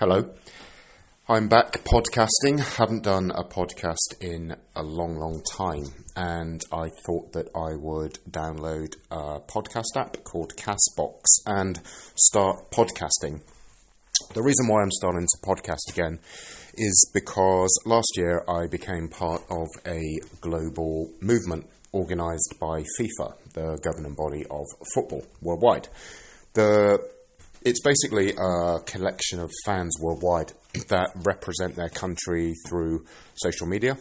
Hello. I'm back podcasting. Haven't done a podcast in a long, long time, and I thought that I would download a podcast app called Castbox and start podcasting. The reason why I'm starting to podcast again is because last year I became part of a global movement organised by FIFA, the governing body of football worldwide. The it's basically a collection of fans worldwide that represent their country through social media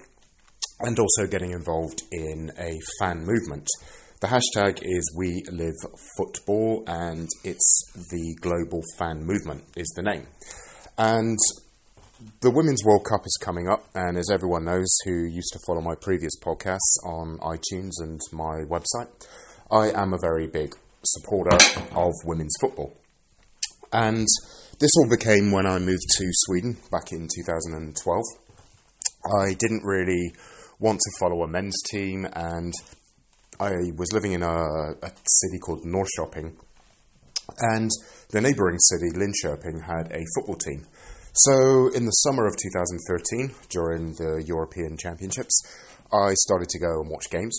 and also getting involved in a fan movement. The hashtag is We Live Football and it's the Global Fan Movement, is the name. And the Women's World Cup is coming up, and as everyone knows who used to follow my previous podcasts on iTunes and my website, I am a very big supporter of women's football. And this all became when I moved to Sweden back in 2012. I didn't really want to follow a men's team, and I was living in a, a city called Norrköping, and the neighbouring city, Linköping, had a football team. So, in the summer of 2013, during the European Championships, I started to go and watch games.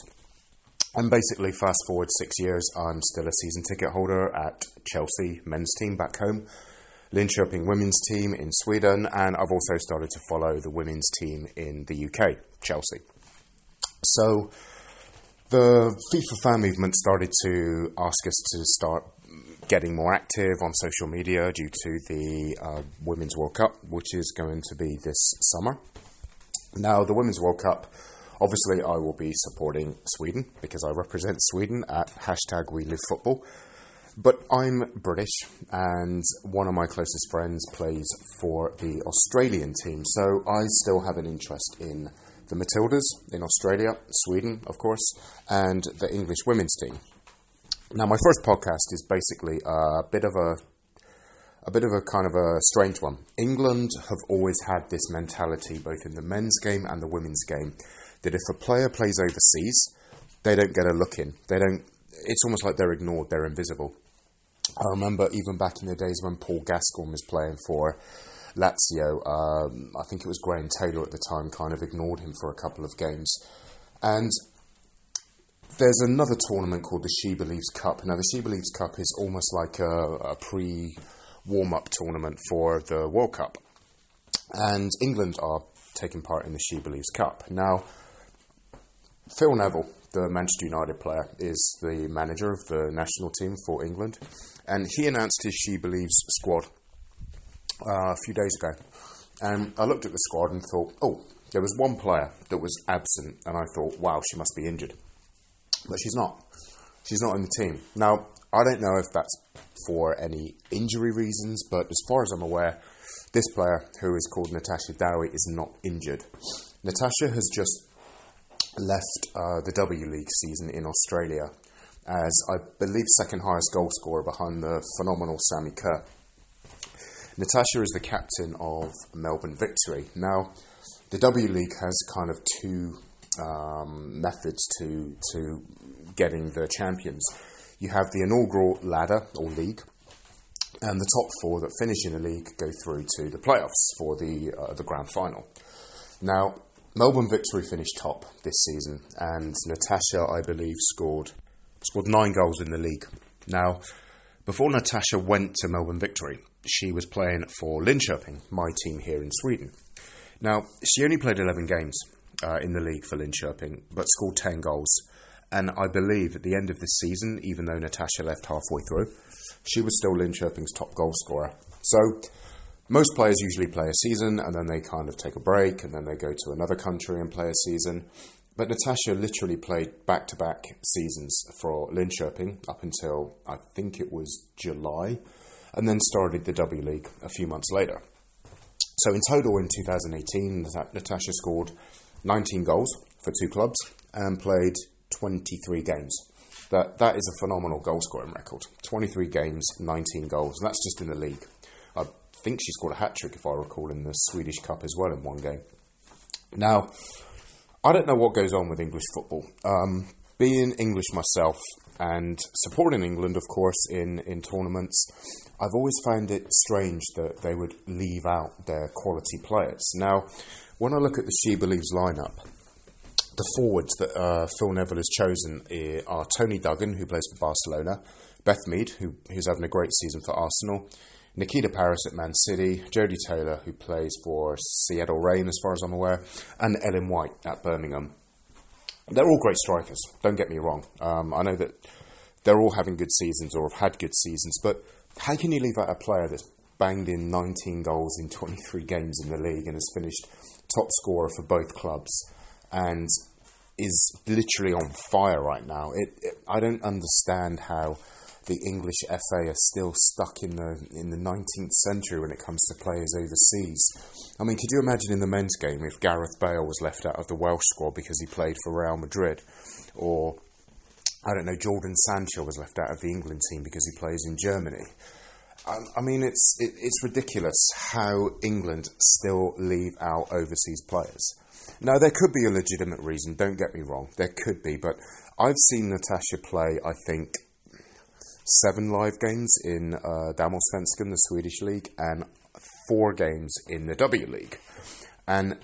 And basically, fast forward six years, I'm still a season ticket holder at Chelsea men's team back home, Linköping women's team in Sweden, and I've also started to follow the women's team in the UK, Chelsea. So the FIFA fan movement started to ask us to start getting more active on social media due to the uh, Women's World Cup, which is going to be this summer. Now, the Women's World Cup Obviously, I will be supporting Sweden because I represent Sweden at hashtag We Live Football. But I'm British, and one of my closest friends plays for the Australian team, so I still have an interest in the Matildas in Australia, Sweden, of course, and the English women's team. Now, my first podcast is basically a bit of a a bit of a kind of a strange one. England have always had this mentality, both in the men's game and the women's game, that if a player plays overseas, they don't get a look in. They don't. It's almost like they're ignored. They're invisible. I remember even back in the days when Paul Gascoigne was playing for Lazio. Um, I think it was Graham Taylor at the time. Kind of ignored him for a couple of games, and there's another tournament called the She Believes Cup. Now, the She Believes Cup is almost like a, a pre warm up tournament for the World Cup. And England are taking part in the She Believes Cup. Now, Phil Neville, the Manchester United player, is the manager of the national team for England, and he announced his She Believes squad uh, a few days ago. And I looked at the squad and thought, oh, there was one player that was absent, and I thought, wow, she must be injured. But she's not. She's not in the team. Now, I don't know if that's for any injury reasons, but as far as I'm aware, this player, who is called Natasha Dowie, is not injured. Natasha has just left uh, the W League season in Australia as I believe second highest goal scorer behind the phenomenal Sammy Kerr. Natasha is the captain of Melbourne Victory. Now, the W League has kind of two um, methods to to getting the champions. You have the inaugural ladder or league, and the top four that finish in the league go through to the playoffs for the uh, the grand final. Now, Melbourne Victory finished top this season, and Natasha, I believe, scored scored nine goals in the league. Now, before Natasha went to Melbourne Victory, she was playing for Linköping, my team here in Sweden. Now, she only played 11 games uh, in the league for Linköping, but scored 10 goals. And I believe at the end of the season, even though Natasha left halfway through, she was still Linköping's top goal scorer. So most players usually play a season and then they kind of take a break and then they go to another country and play a season. But Natasha literally played back to back seasons for Linköping up until I think it was July and then started the W League a few months later. So in total in 2018, Natasha scored 19 goals for two clubs and played 23 games. That, that is a phenomenal goal scoring record. 23 games, 19 goals, that's just in the league think she scored a hat trick, if I recall, in the Swedish Cup as well in one game. Now, I don't know what goes on with English football. Um, being English myself and supporting England, of course, in, in tournaments, I've always found it strange that they would leave out their quality players. Now, when I look at the She Believes lineup, the forwards that uh, Phil Neville has chosen are Toni Duggan, who plays for Barcelona, Beth Mead, who, who's having a great season for Arsenal, Nikita Parris at Man City, Jodie Taylor, who plays for Seattle Reign, as far as I'm aware, and Ellen White at Birmingham. They're all great strikers, don't get me wrong. Um, I know that they're all having good seasons or have had good seasons, but how can you leave out a player that's banged in 19 goals in 23 games in the league and has finished top scorer for both clubs and is literally on fire right now? It, it, I don't understand how the English FA are still stuck in the in the 19th century when it comes to players overseas. I mean, could you imagine in the men's game if Gareth Bale was left out of the Welsh squad because he played for Real Madrid, or I don't know, Jordan Sancho was left out of the England team because he plays in Germany. Um, I mean, it's it, it's ridiculous how England still leave out overseas players. Now, there could be a legitimate reason. Don't get me wrong, there could be, but I've seen Natasha play. I think seven live games in uh, Damallsvenskan, the Swedish league, and four games in the W League. And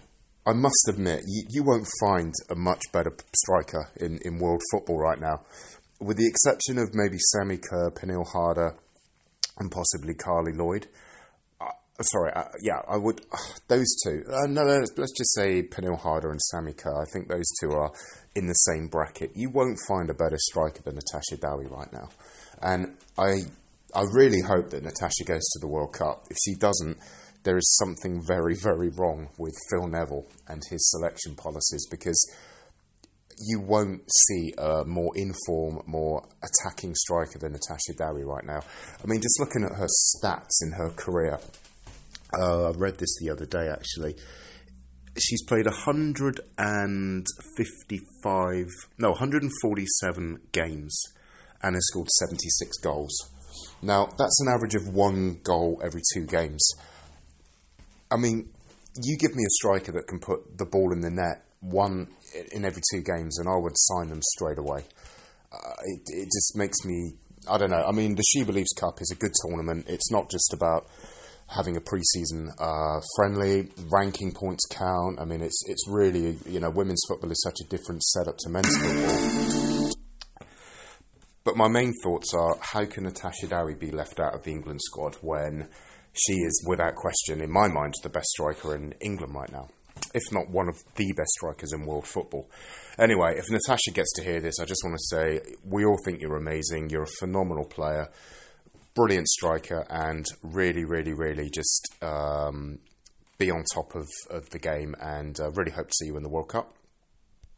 I must admit, you, you won't find a much better striker in, in world football right now, with the exception of maybe Sammy Kerr, Pernille Harder, and possibly Carli Lloyd. Sorry, uh, yeah, I would. Uh, those two. Uh, no, no, let's just say Pernille Harder and Sammy Kerr. I think those two are in the same bracket. You won't find a better striker than Natasha Dowie right now. And I, I really hope that Natasha goes to the World Cup. If she doesn't, there is something very, very wrong with Phil Neville and his selection policies because you won't see a more informed, more attacking striker than Natasha Dowie right now. I mean, just looking at her stats in her career, uh, I read this the other day actually. She's played 155, no, 147 games and has scored 76 goals. Now, that's an average of one goal every two games. I mean, you give me a striker that can put the ball in the net one in every two games, and I would sign them straight away. Uh, it, it just makes me, I don't know. I mean, the She Believes Cup is a good tournament. It's not just about having a preseason uh, friendly, ranking points count. I mean, it's it's really you know women's football is such a different setup to men's football. But my main thoughts are how can Natasha Dowie be left out of the England squad when she is, without question, in my mind, the best striker in England right now, if not one of the best strikers in world football. Anyway, if Natasha gets to hear this, I just want to say we all think you're amazing. You're a phenomenal player, brilliant striker, and really, really, really just um, be on top of, of the game. And uh, really hope to see you in the World Cup.